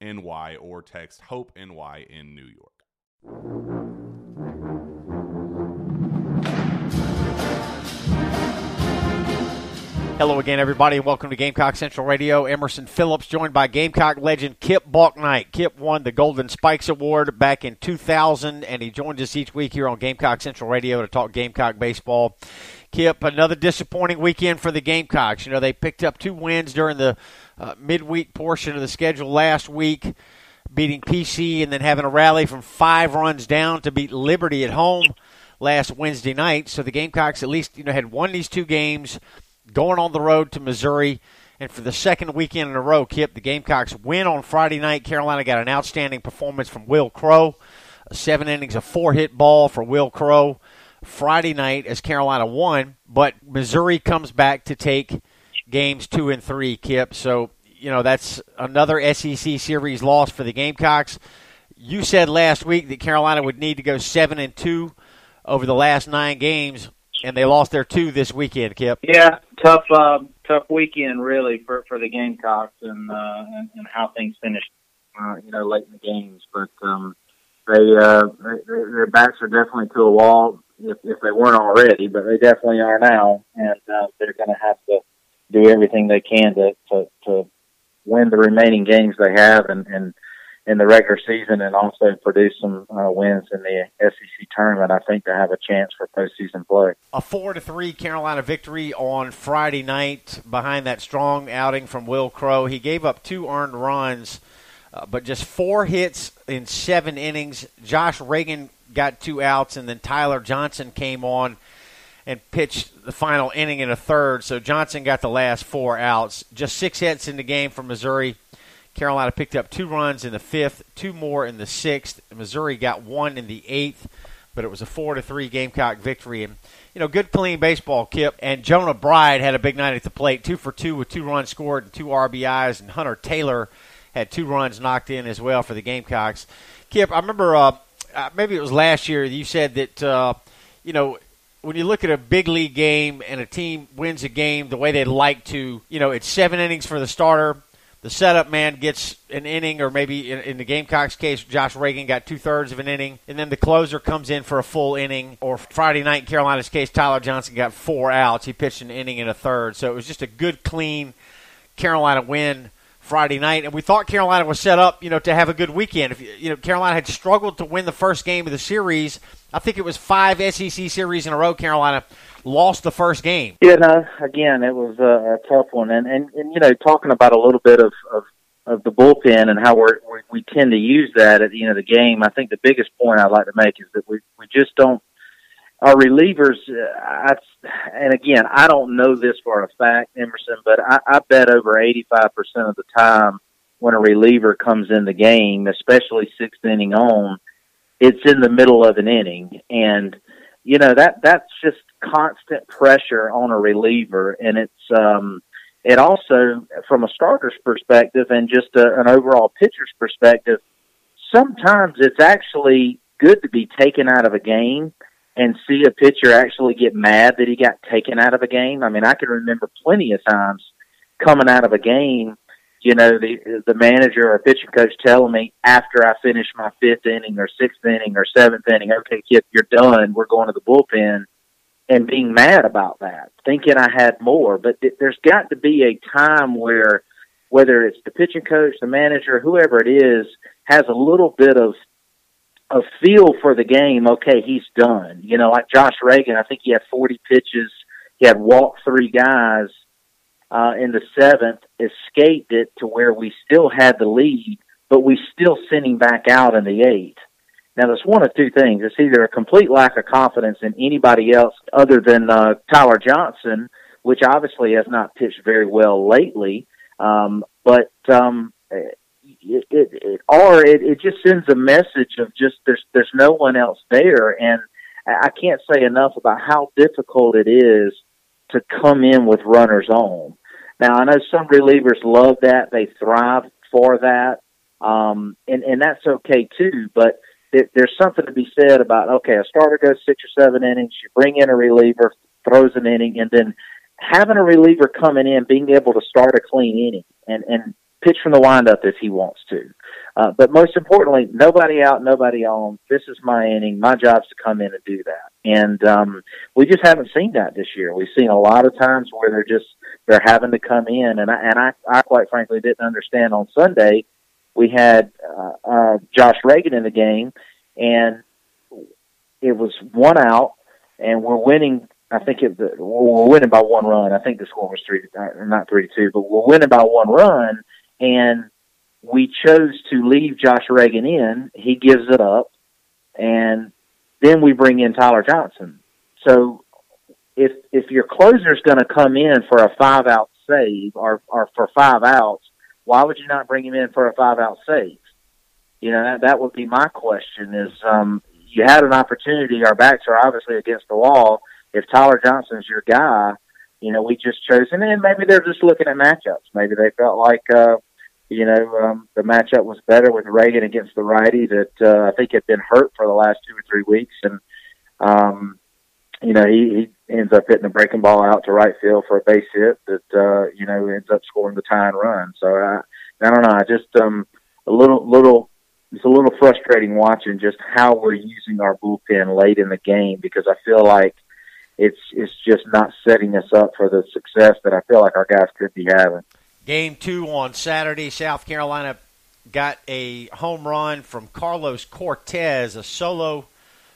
NY or text Hope NY in New York. Hello again, everybody, and welcome to Gamecock Central Radio. Emerson Phillips joined by Gamecock legend Kip Bouknight. Kip won the Golden Spikes Award back in 2000, and he joins us each week here on Gamecock Central Radio to talk Gamecock baseball. Kip, another disappointing weekend for the Gamecocks. You know, they picked up two wins during the uh, midweek portion of the schedule last week, beating PC and then having a rally from five runs down to beat Liberty at home last Wednesday night. So the Gamecocks at least you know had won these two games, going on the road to Missouri. And for the second weekend in a row, Kip, the Gamecocks win on Friday night. Carolina got an outstanding performance from Will Crowe. Seven innings, a four hit ball for Will Crowe Friday night as Carolina won. But Missouri comes back to take games two and three, Kip. So, you know, that's another SEC series loss for the Gamecocks. You said last week that Carolina would need to go seven and two over the last nine games, and they lost their two this weekend, Kip. Yeah, tough, uh, tough weekend really for for the Gamecocks and uh, and, how things finished, uh, you know, late in the games. But um, they, uh, they their backs are definitely to a wall if, if they weren't already, but they definitely are now, and uh, they're going to have to do everything they can to, to, to win the remaining games they have and, and in the regular season and also produce some uh, wins in the SEC tournament, I think to have a chance for postseason play. A four to three Carolina victory on Friday night behind that strong outing from Will Crowe. He gave up two earned runs, uh, but just four hits in seven innings. Josh Reagan got two outs, and then Tyler Johnson came on and pitched the final inning in a third. So Johnson got the last four outs. Just six hits in the game for Missouri. Carolina picked up two runs in the fifth, two more in the sixth. Missouri got one in the eighth, but it was a four to three Gamecock victory. And you know, good clean baseball, Kip. And Jonah Bride had a big night at the plate, two for two with two runs scored and two RBIs. And Hunter Taylor had two runs knocked in as well for the Gamecocks. Kip, I remember uh, uh maybe it was last year you said that uh, you know when you look at a big league game and a team wins a game the way they'd like to, you know, it's seven innings for the starter. The setup man gets an inning, or maybe in, in the Gamecocks case, Josh Reagan got two thirds of an inning, and then the closer comes in for a full inning. Or Friday night in Carolina's case, Tyler Johnson got four outs. He pitched an inning and a third, so it was just a good, clean Carolina win Friday night, and we thought Carolina was set up, you know, to have a good weekend. If you know, Carolina had struggled to win the first game of the series. I think it was five SEC series in a row. Carolina lost the first game. Yeah, no, again, it was a, a tough one, and, and and you know, talking about a little bit of of, of the bullpen and how we're, we we tend to use that at the end of the game. I think the biggest point I'd like to make is that we we just don't our relievers, uh, I, and again, I don't know this for a fact, Emerson, but I, I bet over 85% of the time when a reliever comes in the game, especially sixth inning on, it's in the middle of an inning. And, you know, that, that's just constant pressure on a reliever. And it's, um, it also, from a starter's perspective and just a, an overall pitcher's perspective, sometimes it's actually good to be taken out of a game and see a pitcher actually get mad that he got taken out of a game. I mean, I can remember plenty of times coming out of a game, you know, the the manager or pitching coach telling me after I finish my fifth inning or sixth inning or seventh inning, okay, kid, you're done. We're going to the bullpen, and being mad about that, thinking I had more. But th- there's got to be a time where, whether it's the pitching coach, the manager, whoever it is, has a little bit of a feel for the game. Okay, he's done. You know, like Josh Reagan, I think he had 40 pitches. He had walked three guys uh, in the seventh, escaped it to where we still had the lead, but we still sent him back out in the eighth. Now, there's one of two things. It's either a complete lack of confidence in anybody else other than uh, Tyler Johnson, which obviously has not pitched very well lately. Um, but um, it, it, it or it, it just sends a message of just there's there's no one else there, and I can't say enough about how difficult it is to come in with runners on. Now I know some relievers love that; they thrive for that, um, and and that's okay too. But there, there's something to be said about okay, a starter goes six or seven innings, you bring in a reliever, throws an inning, and then having a reliever coming in, being able to start a clean inning, and and pitch from the windup if he wants to. Uh, but most importantly, nobody out, nobody on. This is my inning. My job's to come in and do that. And um, we just haven't seen that this year. We've seen a lot of times where they're just they're having to come in, and I, and I, I quite frankly didn't understand on Sunday. We had uh, uh, Josh Reagan in the game, and it was one out, and we're winning I think it, we're winning by one run. I think the score was three, uh, not three to two, but we're winning by one run and we chose to leave Josh Reagan in. He gives it up, and then we bring in Tyler Johnson. So if if your closer is going to come in for a five out save or or for five outs, why would you not bring him in for a five out save? You know that that would be my question. Is um, you had an opportunity. Our backs are obviously against the wall. If Tyler Johnson's your guy, you know we just chose, and maybe they're just looking at matchups. Maybe they felt like uh, you know, um, the matchup was better with Reagan against the righty that uh, I think had been hurt for the last two or three weeks, and um, you know he, he ends up hitting a breaking ball out to right field for a base hit that uh, you know ends up scoring the tying run. So I, I don't know, I just um, a little little it's a little frustrating watching just how we're using our bullpen late in the game because I feel like it's it's just not setting us up for the success that I feel like our guys could be having. Game two on Saturday, South Carolina got a home run from Carlos Cortes, a solo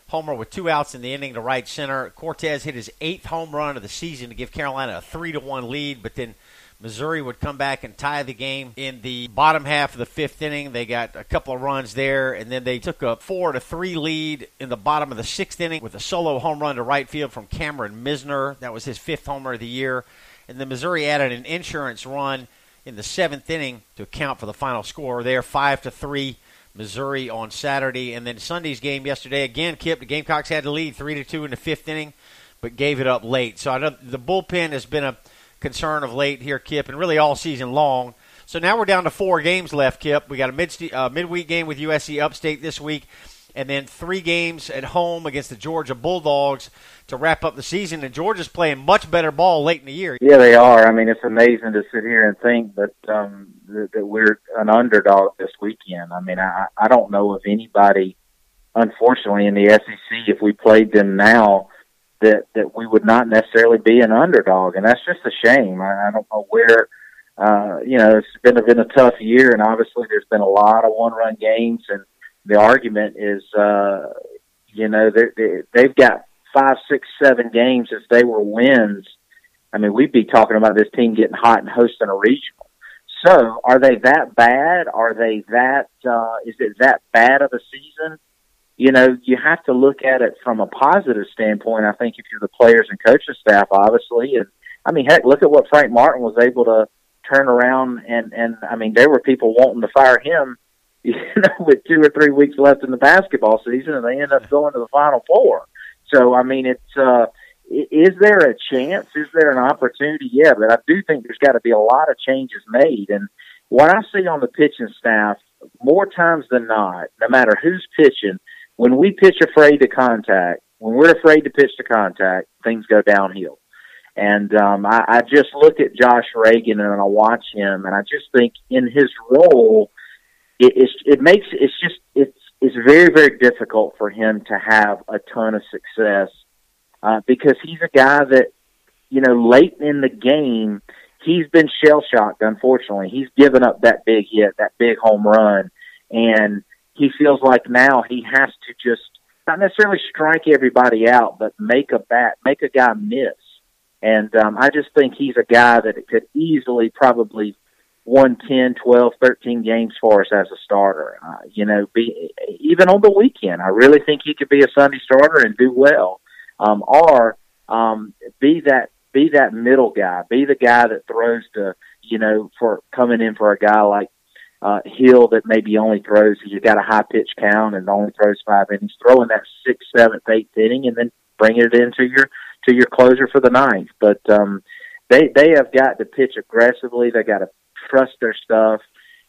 homer with two outs in the inning to right center. Cortes hit his eighth home run of the season to give Carolina a three to one lead, but then Missouri would come back and tie the game in the bottom half of the fifth inning. They got a couple of runs there, and then they took a four to three lead in the bottom of the sixth inning with a solo home run to right field from Cameron Misner. That was his fifth homer of the year. And then Missouri added an insurance run in the seventh inning to account for the final score there, five to three. Missouri on Saturday, and then Sunday's game yesterday again. Kip the Gamecocks had the lead three to two in the fifth inning, but gave it up late. So I know the bullpen has been a concern of late here, Kip, and really all season long. So now we're down to four games left, Kip. We got a mid uh, midweek game with USC Upstate this week, and then three games at home against the Georgia Bulldogs to wrap up the season. And Georgia's playing much better ball late in the year. Yeah, they are. I mean, it's amazing to sit here and think that um, that, that we're an underdog this weekend. I mean, I I don't know of anybody, unfortunately, in the SEC if we played them now. That, that we would not necessarily be an underdog, and that's just a shame. I, I don't know where uh, you know, it's been been a tough year, and obviously there's been a lot of one run games, and the argument is, uh, you know, they, they've got five, six, seven games. If they were wins, I mean, we'd be talking about this team getting hot and hosting a regional. So, are they that bad? Are they that? Uh, is it that bad of a season? You know, you have to look at it from a positive standpoint. I think if you're the players and coaching staff, obviously, and I mean, heck, look at what Frank Martin was able to turn around and and I mean, there were people wanting to fire him, you know, with two or three weeks left in the basketball season, and they end up going to the Final Four. So, I mean, it's. uh is there a chance? Is there an opportunity? Yeah, but I do think there's got to be a lot of changes made. And what I see on the pitching staff, more times than not, no matter who's pitching, when we pitch afraid to contact, when we're afraid to pitch to contact, things go downhill. And um, I, I just look at Josh Reagan and I watch him, and I just think in his role, it, it's, it makes it's just it's it's very very difficult for him to have a ton of success uh, because he's a guy that, you know, late in the game, he's been shell shocked. Unfortunately, he's given up that big hit, that big home run, and he feels like now he has to just not necessarily strike everybody out, but make a bat, make a guy miss. And um, I just think he's a guy that could easily probably won 10, 12, 13 games for us as a starter. Uh, you know, be even on the weekend. I really think he could be a Sunday starter and do well um, or um, be that be that middle guy, be the guy that throws to you know for coming in for a guy like uh, Hill that maybe only throws you got a high pitch count and only throws five innings, throwing that sixth, seventh, eighth inning, and then bringing it into your to your closer for the ninth. But um, they they have got to pitch aggressively. They got to trust their stuff,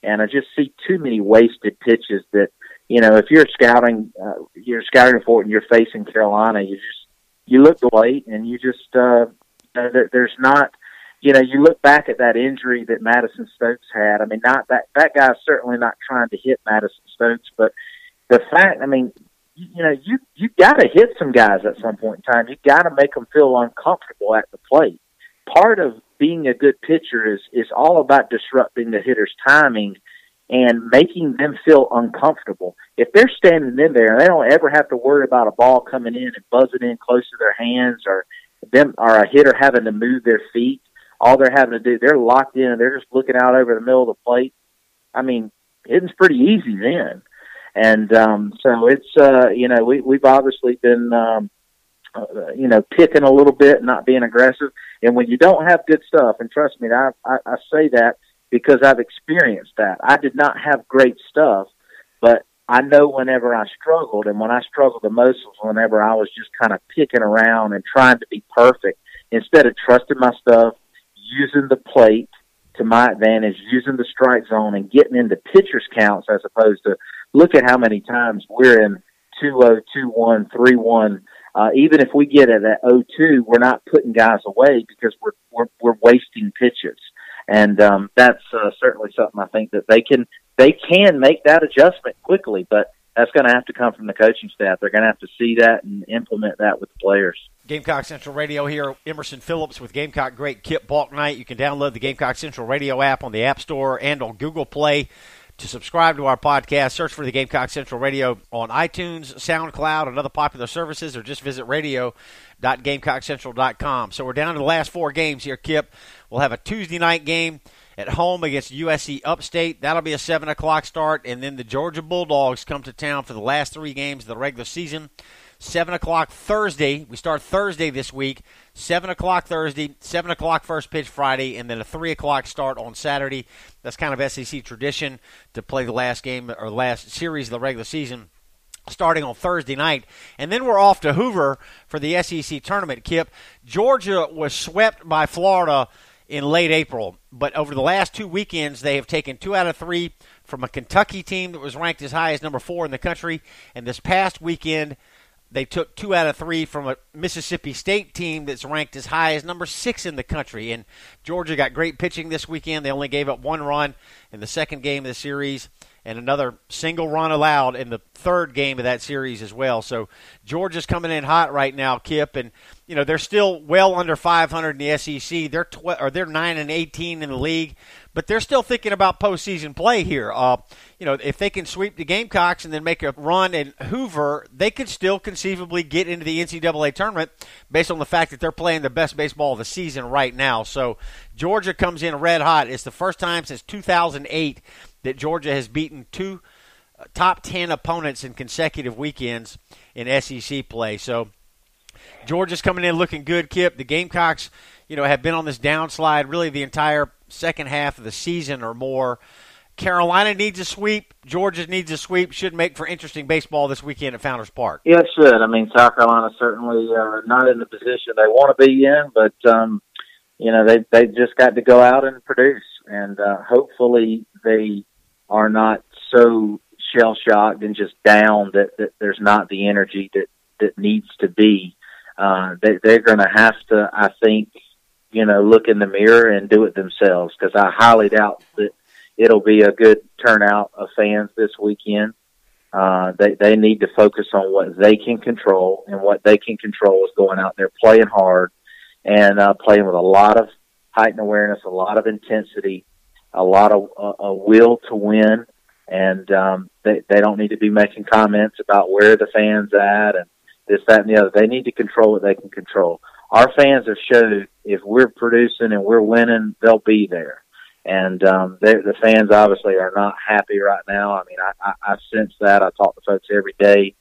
and I just see too many wasted pitches that you know if you're scouting uh, you're scouting for it and you're facing Carolina, you just you look late and you just uh, there, there's not you know you look back at that injury that Madison Stokes had. I mean, not that that guy's certainly not trying to hit Madison Stokes, but the fact I mean. You, you know, you you got to hit some guys at some point in time. You got to make them feel uncomfortable at the plate. Part of being a good pitcher is is all about disrupting the hitter's timing and making them feel uncomfortable. If they're standing in there and they don't ever have to worry about a ball coming in and buzzing in close to their hands or them or a hitter having to move their feet, all they're having to do, they're locked in and they're just looking out over the middle of the plate. I mean, it's pretty easy then. And um so it's uh you know, we we've obviously been um uh, you know, picking a little bit, not being aggressive. And when you don't have good stuff, and trust me, I, I, I say that because I've experienced that. I did not have great stuff, but I know whenever I struggled, and when I struggled the most was whenever I was just kind of picking around and trying to be perfect instead of trusting my stuff, using the plate to my advantage, using the strike zone, and getting into pitchers counts as opposed to look at how many times we're in two zero, two one, three one. Uh, even if we get it at 0-2, we're not putting guys away because we're we're, we're wasting pitches and um, that's uh, certainly something I think that they can they can make that adjustment quickly, but that's going to have to come from the coaching staff. They're going to have to see that and implement that with the players. Gamecock Central Radio here. Emerson Phillips with Gamecock great Kip Bouknight. You can download the Gamecock Central Radio app on the App Store and on Google Play. To subscribe to our podcast, search for the Gamecock Central Radio on iTunes, SoundCloud, and other popular services, or just visit radio.gamecockcentral.com. So we're down to the last four games here, Kip. We'll have a Tuesday night game at home against USC Upstate. That'll be a 7 o'clock start. And then the Georgia Bulldogs come to town for the last three games of the regular season. 7 o'clock Thursday. We start Thursday this week. 7 o'clock Thursday, 7 o'clock first pitch Friday, and then a 3 o'clock start on Saturday. That's kind of SEC tradition to play the last game or last series of the regular season starting on Thursday night. And then we're off to Hoover for the SEC tournament, Kip. Georgia was swept by Florida in late April. But over the last two weekends, they have taken two out of three from a Kentucky team that was ranked as high as number four in the country. And this past weekend, they took two out of three from a Mississippi State team that's ranked as high as number six in the country. And Georgia got great pitching this weekend. They only gave up one run in the second game of the series. And another single run allowed in the third game of that series as well. So Georgia's coming in hot right now, Kip, and you know they're still well under 500 in the SEC. They're tw- or they're nine and 18 in the league, but they're still thinking about postseason play here. Uh, you know, if they can sweep the Gamecocks and then make a run in Hoover, they could still conceivably get into the NCAA tournament based on the fact that they're playing the best baseball of the season right now. So Georgia comes in red hot. It's the first time since 2008 that Georgia has beaten two uh, top 10 opponents in consecutive weekends in SEC play. So Georgia's coming in looking good, Kip. The Gamecocks, you know, have been on this downslide really the entire second half of the season or more. Carolina needs a sweep. Georgia needs a sweep. Should make for interesting baseball this weekend at Founders Park. Yeah, it should. I mean, South Carolina certainly uh, not in the position they want to be in, but um, you know they they just got to go out and produce, and uh, hopefully they are not so shell shocked and just down that, that there's not the energy that that needs to be. Uh, they, they're going to have to, I think, you know, look in the mirror and do it themselves because I highly doubt that it'll be a good turnout of fans this weekend. Uh, they they need to focus on what they can control, and what they can control is going out there playing hard and uh, playing with a lot of heightened awareness, a lot of intensity, a lot of uh, a will to win, and um, they they don't need to be making comments about where the fans at and this that and the other. They need to control what they can control. Our fans have showed if we're producing and we're winning, they'll be there. And um, the fans obviously are not happy right now. I mean, I, I, I sense that. I talk to folks every day,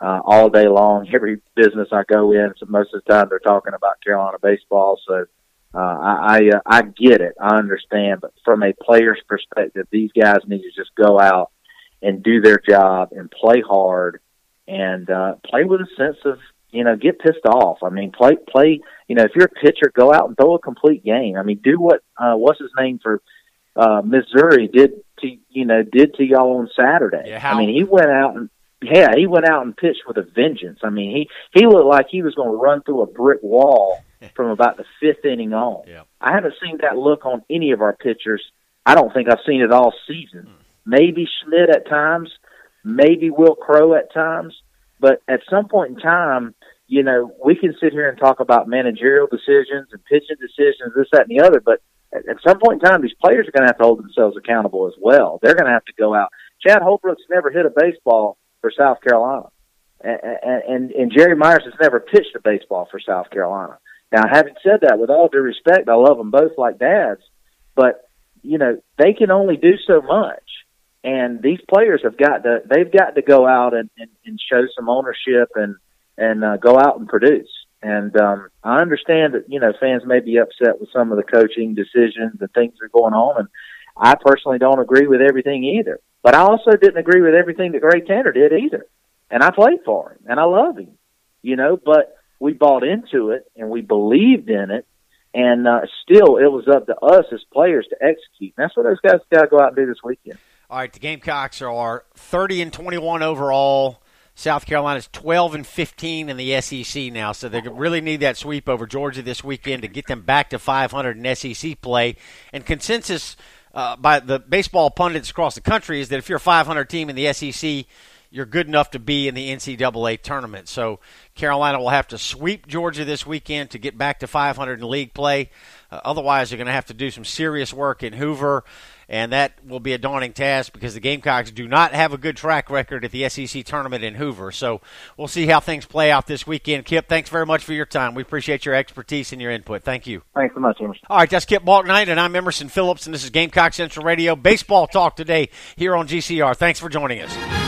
uh, all day long. Every business I go in, so most of the time they're talking about Carolina baseball. So uh, I I, uh, I get it, I understand, but from a player's perspective, these guys need to just go out and do their job and play hard and uh, play with a sense of you know get pissed off. I mean, play play. You know, if you're a pitcher, go out and throw a complete game. I mean, do what uh, what's his name for uh, Missouri did to you know did to y'all on Saturday. Yeah, I mean, he went out and yeah, he went out and pitched with a vengeance. I mean, he he looked like he was going to run through a brick wall from about the fifth inning on. Yeah. I haven't seen that look on any of our pitchers. I don't think I've seen it all season. Hmm. Maybe Schmidt at times, maybe Will Crowe at times, but at some point in time, you know, we can sit here and talk about managerial decisions and pitching decisions, this, that, and the other, but at, at some point in time, these players are going to have to hold themselves accountable as well. They're going to have to go out. Chad Holbrook's never hit a baseball for South Carolina. And, and, and Jerry Meyers has never pitched a baseball for South Carolina. Now, having said that, with all due respect, I love them both like dads, but you know they can only do so much, and these players have got to they've got to go out and, and, and show some ownership and and uh, go out and produce. And um, I understand that you know fans may be upset with some of the coaching decisions and things that are going on, and I personally don't agree with everything either. But I also didn't agree with everything that Ray Tanner did either. And I played for him, and I love him, you know. But we bought into it and we believed in it, and uh, still it was up to us as players to execute. And that's what those guys got to go out and do this weekend. All right, the Gamecocks are 30 and 21 overall. South Carolina's 12 and 15 in the SEC now, so they really need that sweep over Georgia this weekend to get them back to 500 in SEC play. And consensus uh, by the baseball pundits across the country is that if you're a 500 team in the SEC, you're good enough to be in the NCAA tournament. So Carolina will have to sweep Georgia this weekend to get back to 500 in league play. Uh, otherwise, they're going to have to do some serious work in Hoover, and that will be a daunting task because the Gamecocks do not have a good track record at the SEC tournament in Hoover. So we'll see how things play out this weekend. Kip, thanks very much for your time. We appreciate your expertise and your input. Thank you. Thanks so much, Emerson. All right, that's Kip Bouknight, and I'm Emerson Phillips, and this is Gamecock Central Radio Baseball Talk today here on GCR. Thanks for joining us.